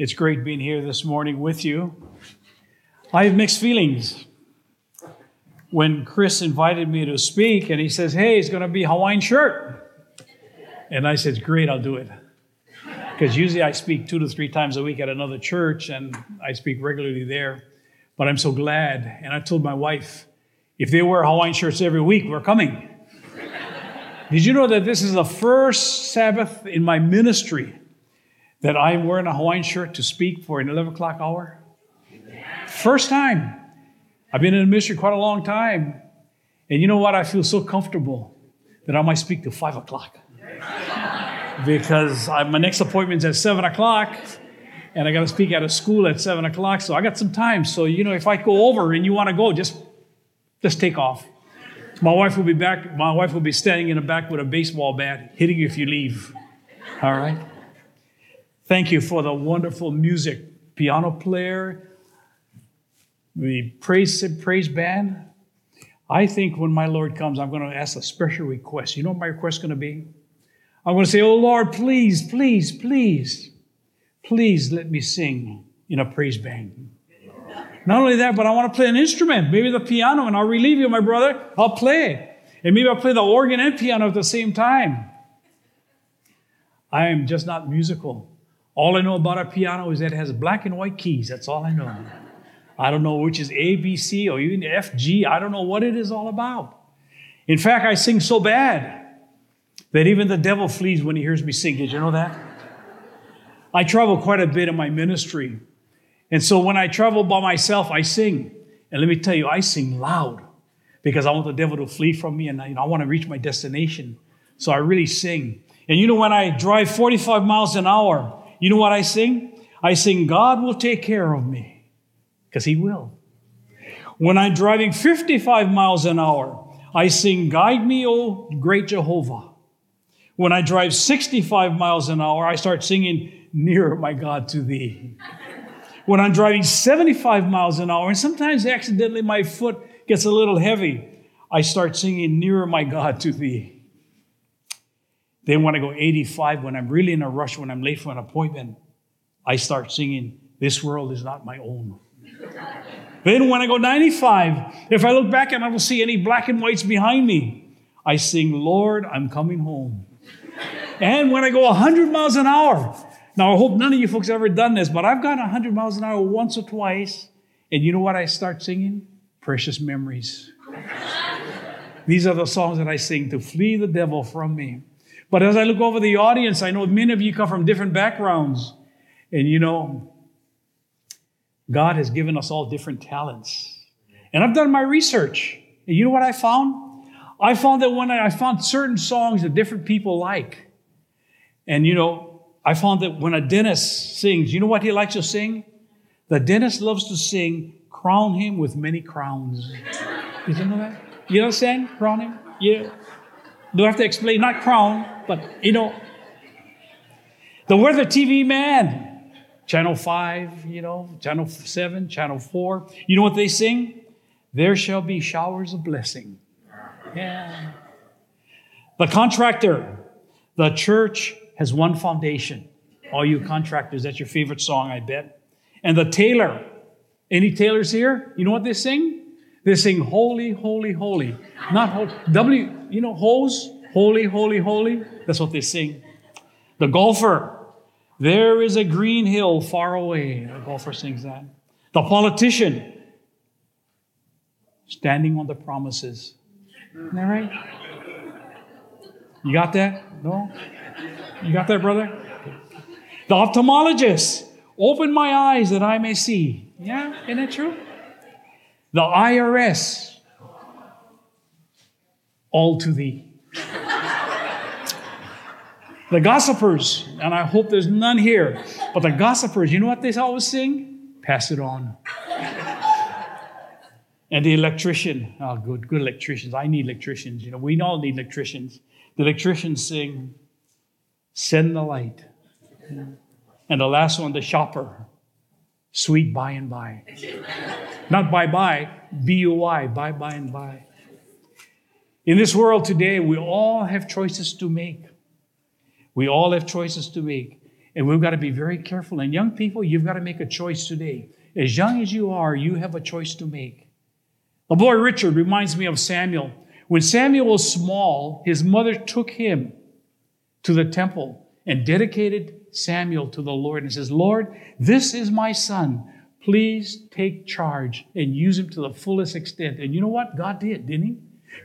It's great being here this morning with you. I have mixed feelings. When Chris invited me to speak and he says, Hey, it's going to be Hawaiian shirt. And I said, Great, I'll do it. Because usually I speak two to three times a week at another church and I speak regularly there. But I'm so glad. And I told my wife, if they wear Hawaiian shirts every week, we're coming. Did you know that this is the first Sabbath in my ministry that I'm wearing a Hawaiian shirt to speak for an 11 o'clock hour? First time. I've been in the ministry quite a long time. And you know what? I feel so comfortable that I might speak to 5 o'clock. because I, my next appointment's at 7 o'clock, and I got to speak at a school at 7 o'clock, so I got some time. So, you know, if I go over and you want to go, just, just take off. My wife will be back. My wife will be standing in the back with a baseball bat, hitting you if you leave. All right? Thank you for the wonderful music, piano player, the praise, praise band. I think when my Lord comes, I'm going to ask a special request. You know what my request is going to be? I'm going to say, Oh Lord, please, please, please, please let me sing in a praise band. Not only that, but I want to play an instrument, maybe the piano, and I'll relieve you, my brother. I'll play. And maybe I'll play the organ and piano at the same time. I am just not musical. All I know about a piano is that it has black and white keys. That's all I know. I don't know which is A, B, C, or even F, G. I don't know what it is all about. In fact, I sing so bad that even the devil flees when he hears me sing. Did you know that? I travel quite a bit in my ministry. And so when I travel by myself, I sing. And let me tell you, I sing loud because I want the devil to flee from me and I, you know, I want to reach my destination. So I really sing. And you know, when I drive 45 miles an hour, you know what I sing? I sing, God will take care of me, because He will. When I'm driving 55 miles an hour, I sing, Guide me, O great Jehovah. When I drive 65 miles an hour, I start singing, Nearer, my God, to Thee. when I'm driving 75 miles an hour, and sometimes accidentally my foot gets a little heavy, I start singing, Nearer, my God, to Thee. Then when I go 85, when I'm really in a rush, when I'm late for an appointment, I start singing, This world is not my own. then when I go 95, if I look back and I don't see any black and whites behind me, I sing, Lord, I'm coming home. and when I go 100 miles an hour, now I hope none of you folks have ever done this, but I've gone 100 miles an hour once or twice, and you know what I start singing? Precious memories. These are the songs that I sing to flee the devil from me. But as I look over the audience, I know many of you come from different backgrounds. And you know, God has given us all different talents. And I've done my research. And you know what I found? I found that when I, I found certain songs that different people like. And you know, I found that when a dentist sings, you know what he likes to sing? The dentist loves to sing, Crown Him with Many Crowns. Did you know that? You understand? Crown Him? Yeah. Do I have to explain? Not crown, but you know. The weather TV man. Channel 5, you know, Channel 7, Channel 4. You know what they sing? There shall be showers of blessing. Yeah. The contractor. The church has one foundation. All you contractors, that's your favorite song, I bet. And the tailor. Any tailors here? You know what they sing? They sing holy, holy, holy. Not holy. W, you know, hose, holy, holy, holy. That's what they sing. The golfer, there is a green hill far away. The golfer sings that. The politician, standing on the promises. Isn't that right? You got that? No? You got that, brother? The ophthalmologist, open my eyes that I may see. Yeah, isn't that true? The IRS, all to thee. The gossipers, and I hope there's none here, but the gossipers, you know what they always sing? Pass it on. and the electrician, oh, good, good electricians. I need electricians. You know, we all need electricians. The electricians sing, Send the light. And the last one, the shopper, sweet by and by. Not bye bye, B U Y, bye bye and bye. In this world today, we all have choices to make. We all have choices to make. And we've got to be very careful. And young people, you've got to make a choice today. As young as you are, you have a choice to make. The boy Richard reminds me of Samuel. When Samuel was small, his mother took him to the temple and dedicated Samuel to the Lord and says, Lord, this is my son. Please take charge and use him to the fullest extent. And you know what? God did, didn't he?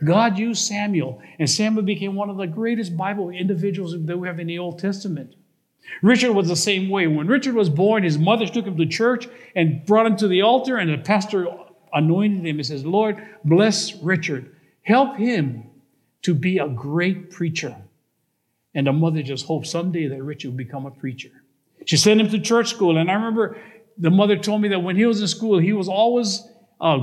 God used Samuel, and Samuel became one of the greatest Bible individuals that we have in the Old Testament. Richard was the same way. When Richard was born, his mother took him to church and brought him to the altar, and the pastor anointed him and says, Lord, bless Richard. Help him to be a great preacher. And the mother just hoped someday that Richard would become a preacher. She sent him to church school, and I remember the mother told me that when he was in school, he was always a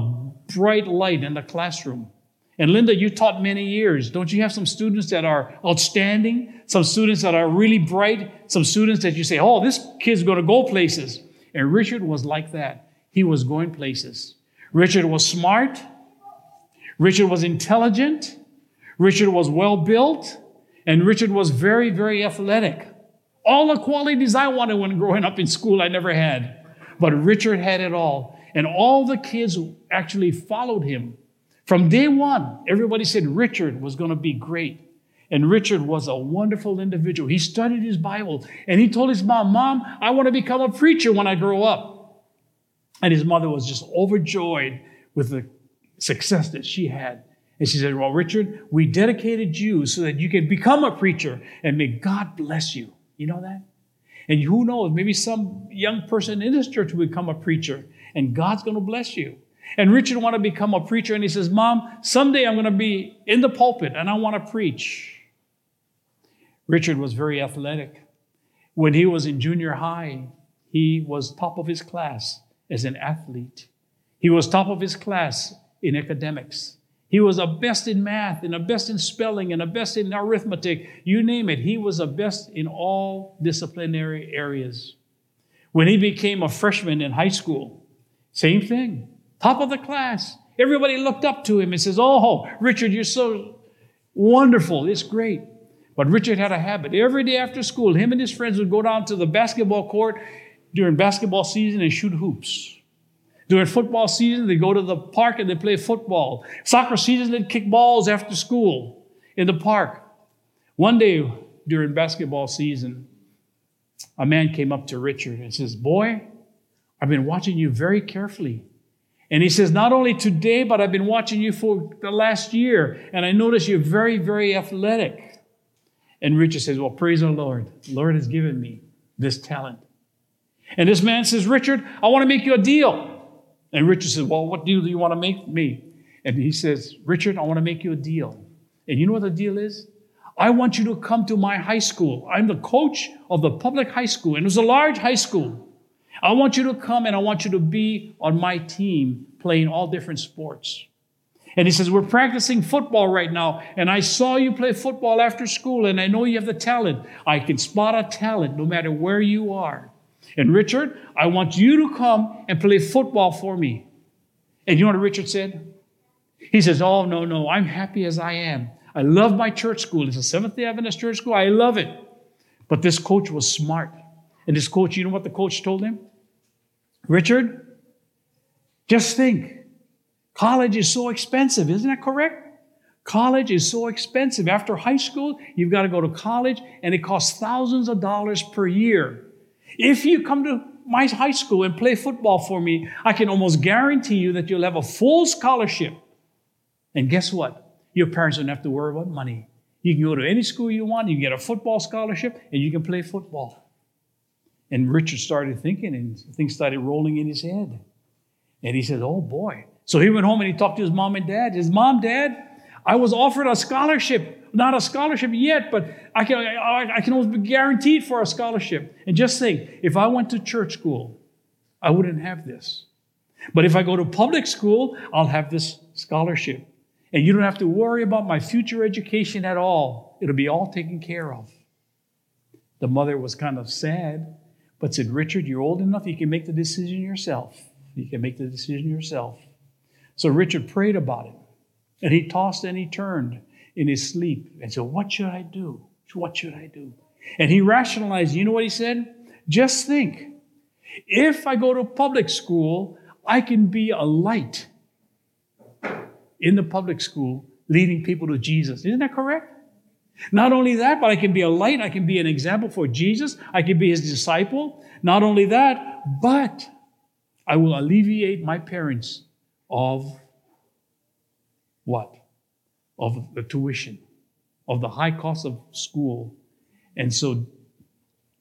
bright light in the classroom. And Linda, you taught many years. Don't you have some students that are outstanding? Some students that are really bright? Some students that you say, oh, this kid's going to go places. And Richard was like that. He was going places. Richard was smart. Richard was intelligent. Richard was well built. And Richard was very, very athletic. All the qualities I wanted when growing up in school, I never had. But Richard had it all. And all the kids actually followed him from day one, everybody said Richard was going to be great. And Richard was a wonderful individual. He studied his Bible and he told his mom, Mom, I want to become a preacher when I grow up. And his mother was just overjoyed with the success that she had. And she said, Well, Richard, we dedicated you so that you can become a preacher and may God bless you. You know that? And who knows, maybe some young person in this church will become a preacher and God's going to bless you. And Richard wanted to become a preacher, and he says, Mom, someday I'm going to be in the pulpit and I want to preach. Richard was very athletic. When he was in junior high, he was top of his class as an athlete. He was top of his class in academics. He was a best in math and a best in spelling and a best in arithmetic. You name it. He was a best in all disciplinary areas. When he became a freshman in high school, same thing top of the class. Everybody looked up to him and says, Oh, Richard, you're so wonderful. It's great. But Richard had a habit. Every day after school, him and his friends would go down to the basketball court during basketball season and shoot hoops. During football season, they go to the park and they play football. Soccer season, they'd kick balls after school in the park. One day during basketball season, a man came up to Richard and says, Boy, I've been watching you very carefully. And he says, Not only today, but I've been watching you for the last year, and I notice you're very, very athletic. And Richard says, Well, praise the Lord. The Lord has given me this talent. And this man says, Richard, I want to make you a deal. And Richard says, Well, what deal do you want to make me? And he says, Richard, I want to make you a deal. And you know what the deal is? I want you to come to my high school. I'm the coach of the public high school, and it was a large high school. I want you to come and I want you to be on my team playing all different sports. And he says, We're practicing football right now, and I saw you play football after school, and I know you have the talent. I can spot a talent no matter where you are. And Richard, I want you to come and play football for me. And you know what Richard said? He says, Oh, no, no, I'm happy as I am. I love my church school. It's a Seventh day Adventist church school. I love it. But this coach was smart. And this coach, you know what the coach told him? Richard, just think college is so expensive, isn't that correct? College is so expensive. After high school, you've got to go to college, and it costs thousands of dollars per year. If you come to my high school and play football for me, I can almost guarantee you that you'll have a full scholarship. And guess what? Your parents don't have to worry about money. You can go to any school you want, you can get a football scholarship, and you can play football. And Richard started thinking, and things started rolling in his head. And he said, Oh boy. So he went home and he talked to his mom and dad. His mom, dad, I was offered a scholarship not a scholarship yet, but I can, I, I can almost be guaranteed for a scholarship. And just think, if I went to church school, I wouldn't have this. But if I go to public school, I'll have this scholarship. And you don't have to worry about my future education at all. It'll be all taken care of. The mother was kind of sad, but said, Richard, you're old enough, you can make the decision yourself. You can make the decision yourself. So Richard prayed about it. And he tossed and he turned in his sleep and said, What should I do? What should I do? And he rationalized. You know what he said? Just think if I go to public school, I can be a light in the public school leading people to Jesus. Isn't that correct? Not only that, but I can be a light, I can be an example for Jesus, I can be his disciple. Not only that, but I will alleviate my parents of what? Of the tuition, of the high cost of school. And so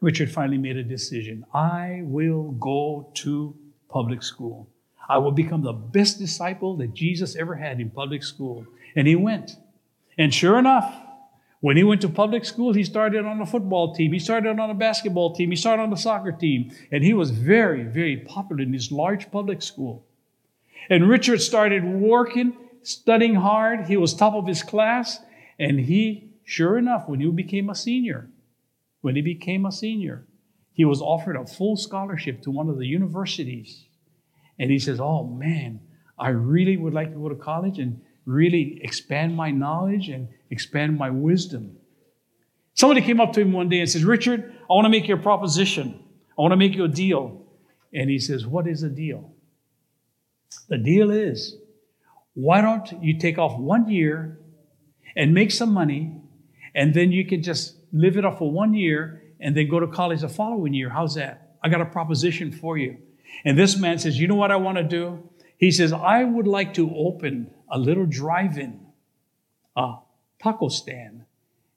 Richard finally made a decision. I will go to public school. I will become the best disciple that Jesus ever had in public school. And he went. And sure enough, when he went to public school, he started on a football team. He started on a basketball team. He started on the soccer team. And he was very, very popular in his large public school. And Richard started working, studying hard. He was top of his class. And he, sure enough, when he became a senior, when he became a senior, he was offered a full scholarship to one of the universities. And he says, Oh man, I really would like to go to college and really expand my knowledge and expand my wisdom. Somebody came up to him one day and says, Richard, I want to make you a proposition. I want to make you a deal. And he says, What is the deal? The deal is, why don't you take off one year and make some money, and then you can just live it off for one year and then go to college the following year. How's that? I got a proposition for you. And this man says, You know what I want to do? He says, I would like to open a little drive in, a ah, taco stand,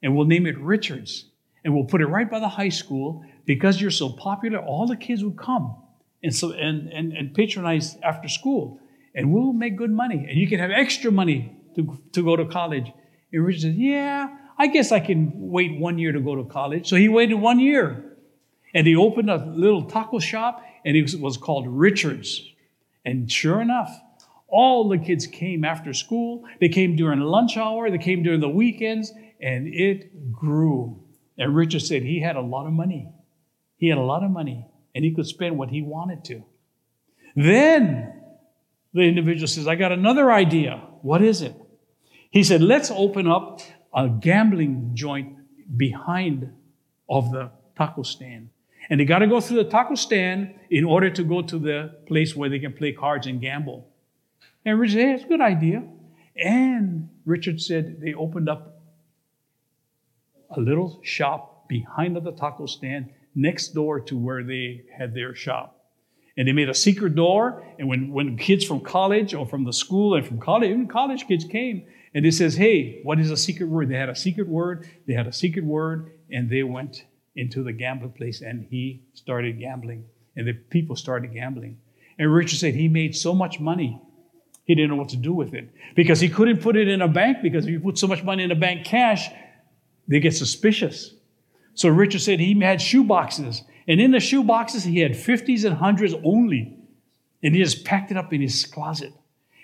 and we'll name it Richard's. And we'll put it right by the high school because you're so popular, all the kids would come and, so, and, and, and patronize after school. And we'll make good money. And you can have extra money to, to go to college. And Richard says, Yeah, I guess I can wait one year to go to college. So he waited one year. And he opened a little taco shop, and it was called Richard's. And sure enough, all the kids came after school. They came during lunch hour, they came during the weekends, and it grew. And Richard said he had a lot of money. He had a lot of money, and he could spend what he wanted to. Then the individual says, I got another idea. What is it? He said, Let's open up a gambling joint behind of the taco stand. And they got to go through the taco stand in order to go to the place where they can play cards and gamble. And Richard said, it's a good idea. And Richard said they opened up a little shop behind the taco stand next door to where they had their shop. And they made a secret door. And when, when kids from college or from the school and from college, even college kids came, and they says, hey, what is a secret word? They had a secret word, they had a secret word, and they went into the gambling place and he started gambling. And the people started gambling. And Richard said he made so much money, he didn't know what to do with it. Because he couldn't put it in a bank, because if you put so much money in a bank cash, they get suspicious. So Richard said he had shoe boxes. And in the shoe boxes, he had 50s and 100s only. And he just packed it up in his closet.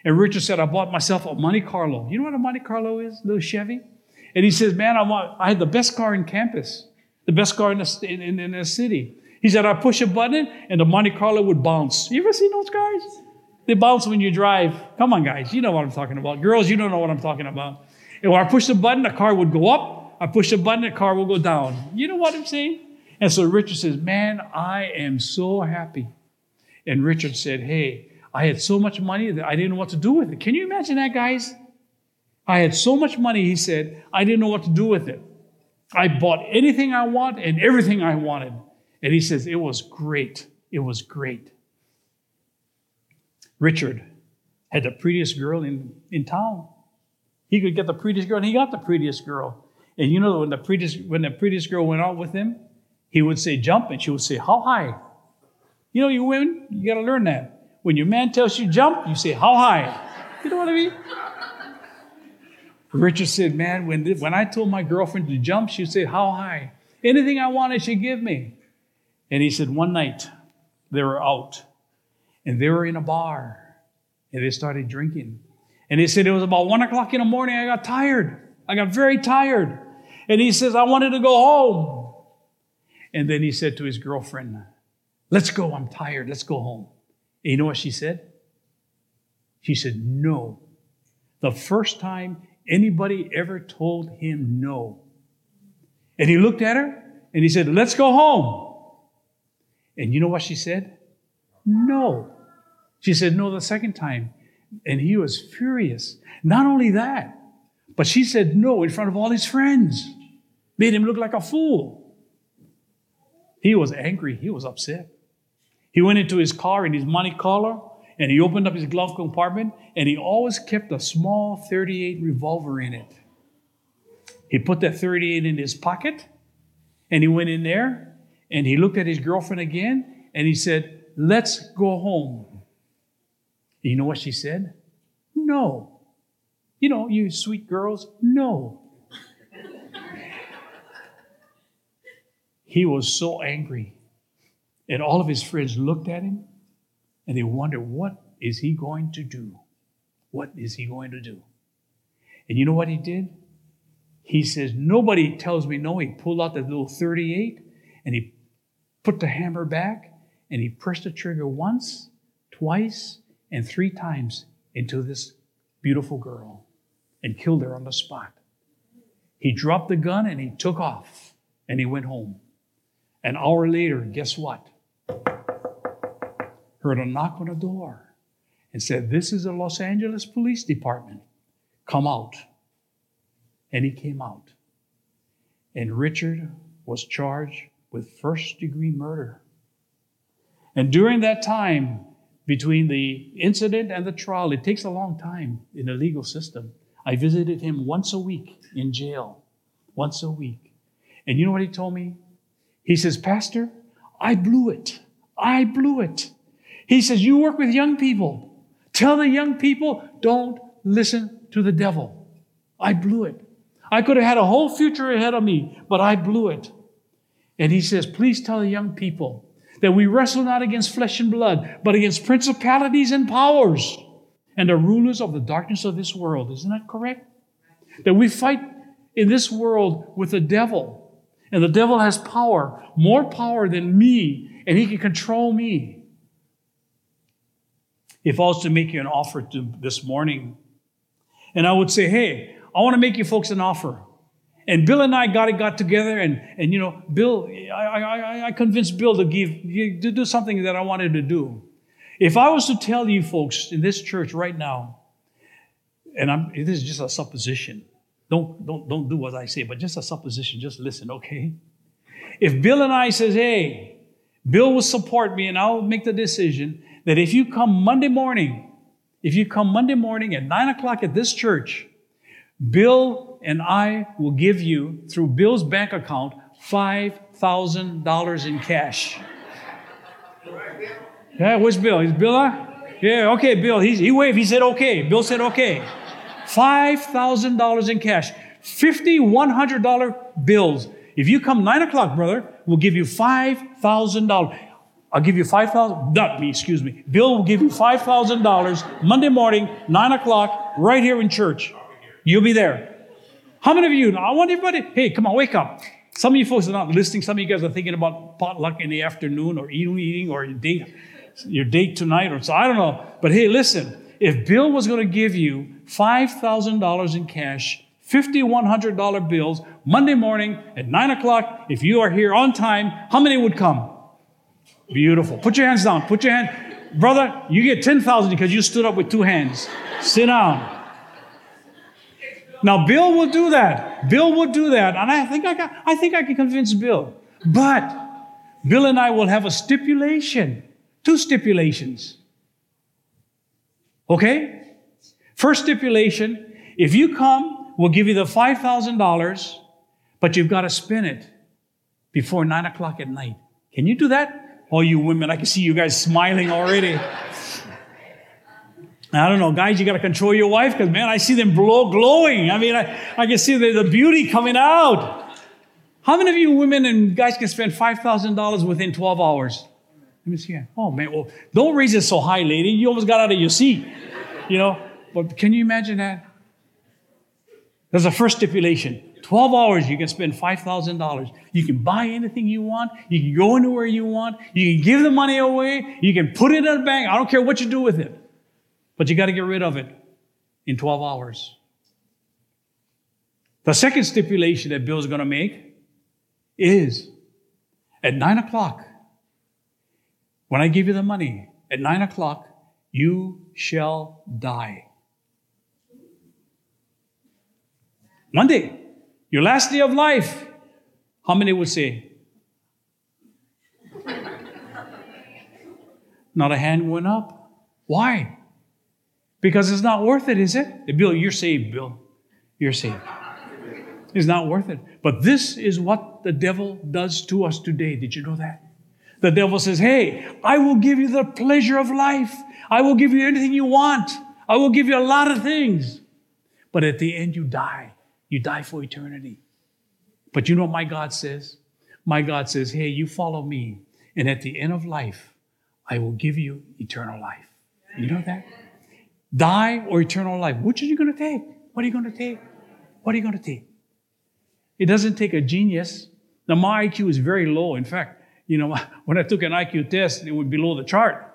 And Richard said, I bought myself a Monte Carlo. You know what a Monte Carlo is? A little Chevy? And he says, Man, I, want, I had the best car in campus, the best car in the, in, in, in the city. He said, I push a button and the Monte Carlo would bounce. You ever seen those cars? They bounce when you drive. Come on, guys, you know what I'm talking about. Girls, you don't know what I'm talking about. If I push the button, the car would go up. I push the button, the car will go down. You know what I'm saying? And so Richard says, Man, I am so happy. And Richard said, Hey, I had so much money that I didn't know what to do with it. Can you imagine that, guys? I had so much money, he said, I didn't know what to do with it. I bought anything I want and everything I wanted. And he says, it was great. It was great. Richard had the prettiest girl in, in town. He could get the prettiest girl, and he got the prettiest girl. And you know, when the prettiest, when the prettiest girl went out with him, he would say, jump, and she would say, how high? You know, you women, you got to learn that. When your man tells you jump, you say, How high? You know what I mean? Richard said, Man, when, when I told my girlfriend to jump, she said, How high? Anything I wanted, she'd give me. And he said, One night, they were out and they were in a bar and they started drinking. And he said, It was about one o'clock in the morning. I got tired. I got very tired. And he says, I wanted to go home. And then he said to his girlfriend, Let's go. I'm tired. Let's go home. And you know what she said? She said, No. The first time anybody ever told him no. And he looked at her and he said, Let's go home. And you know what she said? No. She said, No, the second time. And he was furious. Not only that, but she said no in front of all his friends, made him look like a fool. He was angry. He was upset. He went into his car in his Monte Carlo and he opened up his glove compartment and he always kept a small 38 revolver in it. He put that 38 in his pocket and he went in there and he looked at his girlfriend again and he said, Let's go home. You know what she said? No. You know, you sweet girls, no. he was so angry. And all of his friends looked at him and they wondered, what is he going to do? What is he going to do? And you know what he did? He says, Nobody tells me no. He pulled out the little 38 and he put the hammer back and he pressed the trigger once, twice, and three times into this beautiful girl and killed her on the spot. He dropped the gun and he took off and he went home. An hour later, guess what? Heard a knock on the door and said, This is the Los Angeles Police Department. Come out. And he came out. And Richard was charged with first degree murder. And during that time, between the incident and the trial, it takes a long time in the legal system. I visited him once a week in jail, once a week. And you know what he told me? He says, Pastor, I blew it. I blew it. He says, You work with young people. Tell the young people, don't listen to the devil. I blew it. I could have had a whole future ahead of me, but I blew it. And he says, Please tell the young people that we wrestle not against flesh and blood, but against principalities and powers and the rulers of the darkness of this world. Isn't that correct? That we fight in this world with the devil. And the devil has power, more power than me, and he can control me. If I was to make you an offer to this morning, and I would say, hey, I want to make you folks an offer. And Bill and I got it got together, and, and you know, Bill, I, I, I convinced Bill to give to do something that I wanted to do. If I was to tell you folks in this church right now, and I'm, this is just a supposition. Don't, don't, don't do what I say, but just a supposition. Just listen, okay? If Bill and I says, hey, Bill will support me and I'll make the decision that if you come Monday morning, if you come Monday morning at nine o'clock at this church, Bill and I will give you, through Bill's bank account, $5,000 in cash. Yeah, which Bill? Is Bill? Yeah, okay, Bill. He's, he waved. He said okay. Bill said okay. $5,000 in cash. 50 $100 bills. If you come 9 o'clock, brother, we'll give you $5,000. I'll give you 5,000, not me, excuse me. Bill will give you $5,000 Monday morning, 9 o'clock, right here in church. You'll be there. How many of you, I want everybody, hey, come on, wake up. Some of you folks are not listening. Some of you guys are thinking about potluck in the afternoon or eating, eating or your date, your date tonight or so. I don't know. But hey, listen, if Bill was going to give you $5,000 in cash, $5,100 bills, Monday morning at 9 o'clock, if you are here on time, how many would come? Beautiful. Put your hands down. Put your hand. Brother, you get 10,000 because you stood up with two hands. Sit down. Now, Bill will do that. Bill will do that. And I think I, got, I think I can convince Bill. But Bill and I will have a stipulation, two stipulations. Okay? First stipulation if you come, we'll give you the $5,000, but you've got to spend it before 9 o'clock at night. Can you do that? All you women, I can see you guys smiling already. I don't know, guys, you got to control your wife because, man, I see them blow, glowing. I mean, I, I can see the, the beauty coming out. How many of you women and guys can spend $5,000 within 12 hours? Let me see. Oh, man, well, don't raise it so high, lady. You almost got out of your seat, you know? But can you imagine that? There's a first stipulation. 12 hours, you can spend $5,000. You can buy anything you want. You can go anywhere you want. You can give the money away. You can put it in a bank. I don't care what you do with it. But you got to get rid of it in 12 hours. The second stipulation that Bill's going to make is at 9 o'clock, when I give you the money, at 9 o'clock, you shall die. Monday, your last day of life. How many would say? Not a hand went up. Why? Because it's not worth it, is it? Bill, you're saved, Bill. You're saved. It's not worth it. But this is what the devil does to us today. Did you know that? The devil says, Hey, I will give you the pleasure of life. I will give you anything you want. I will give you a lot of things. But at the end, you die. You die for eternity. But you know what my God says? My God says, Hey, you follow me. And at the end of life, I will give you eternal life. You know that? Die or eternal life. Which are you going to take? What are you going to take? What are you going to take? It doesn't take a genius. Now, my IQ is very low. In fact, you know, when I took an IQ test, it was below the chart.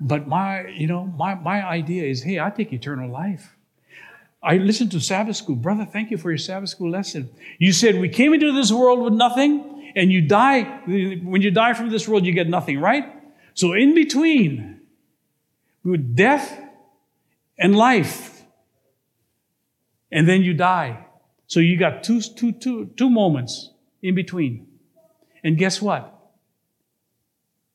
But my, you know, my, my idea is, hey, I take eternal life. I listened to Sabbath school. Brother, thank you for your Sabbath school lesson. You said we came into this world with nothing, and you die. When you die from this world, you get nothing, right? So in between, with death and life, and then you die. So you got two, two, two, two moments in between. And guess what?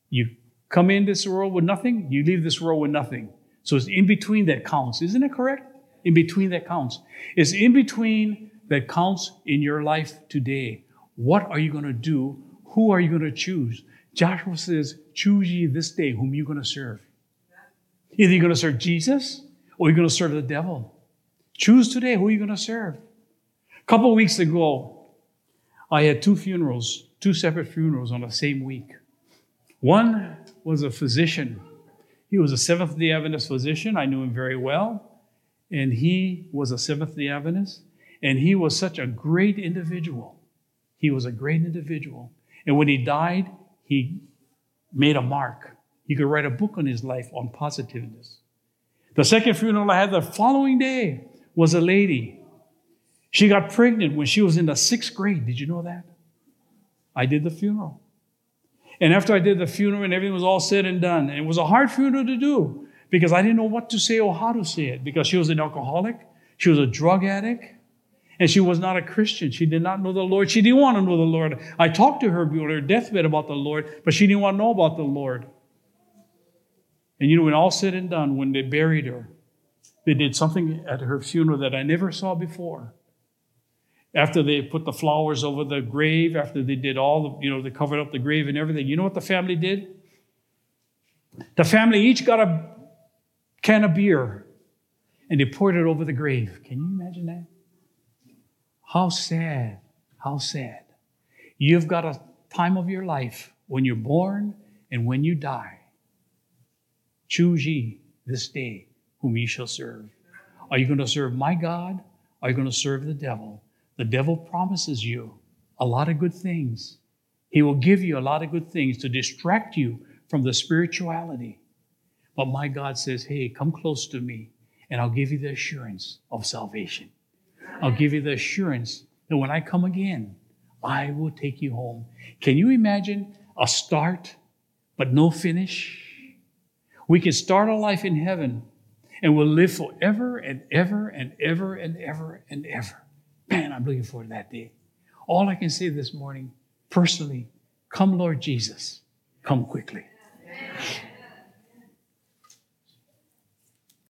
You come in this world with nothing, you leave this world with nothing. So it's in between that counts. Isn't it correct? in between that counts. It's in between that counts in your life today. What are you going to do? Who are you going to choose? Joshua says, Choose ye this day whom you're going to serve. Either you're going to serve Jesus or you're going to serve the devil. Choose today who you're going to serve. A couple weeks ago, I had two funerals, two separate funerals on the same week. One was a physician. He was a Seventh day Adventist physician. I knew him very well and he was a Seventh day Adventist, and he was such a great individual. He was a great individual. And when he died, he made a mark. He could write a book on his life on positiveness. The second funeral I had the following day was a lady. She got pregnant when she was in the sixth grade. Did you know that? I did the funeral. And after I did the funeral and everything was all said and done, and it was a hard funeral to do because I didn't know what to say or how to say it because she was an alcoholic, she was a drug addict, and she was not a Christian. She did not know the Lord. She didn't want to know the Lord. I talked to her on her deathbed about the Lord, but she didn't want to know about the Lord. And you know, when all said and done, when they buried her, they did something at her funeral that I never saw before. After they put the flowers over the grave, after they did all the, you know, they covered up the grave and everything, you know what the family did? The family each got a can of beer and they poured it over the grave. Can you imagine that? How sad, how sad. You've got a time of your life when you're born and when you die. Choose ye this day whom ye shall serve. Are you going to serve my God? Are you going to serve the devil? The devil promises you a lot of good things. He will give you a lot of good things to distract you from the spirituality. But my God says, hey, come close to me, and I'll give you the assurance of salvation. I'll give you the assurance that when I come again, I will take you home. Can you imagine a start, but no finish? We can start a life in heaven and we'll live forever and ever and ever and ever and ever. Man, I'm looking forward to that day. All I can say this morning, personally, come, Lord Jesus, come quickly.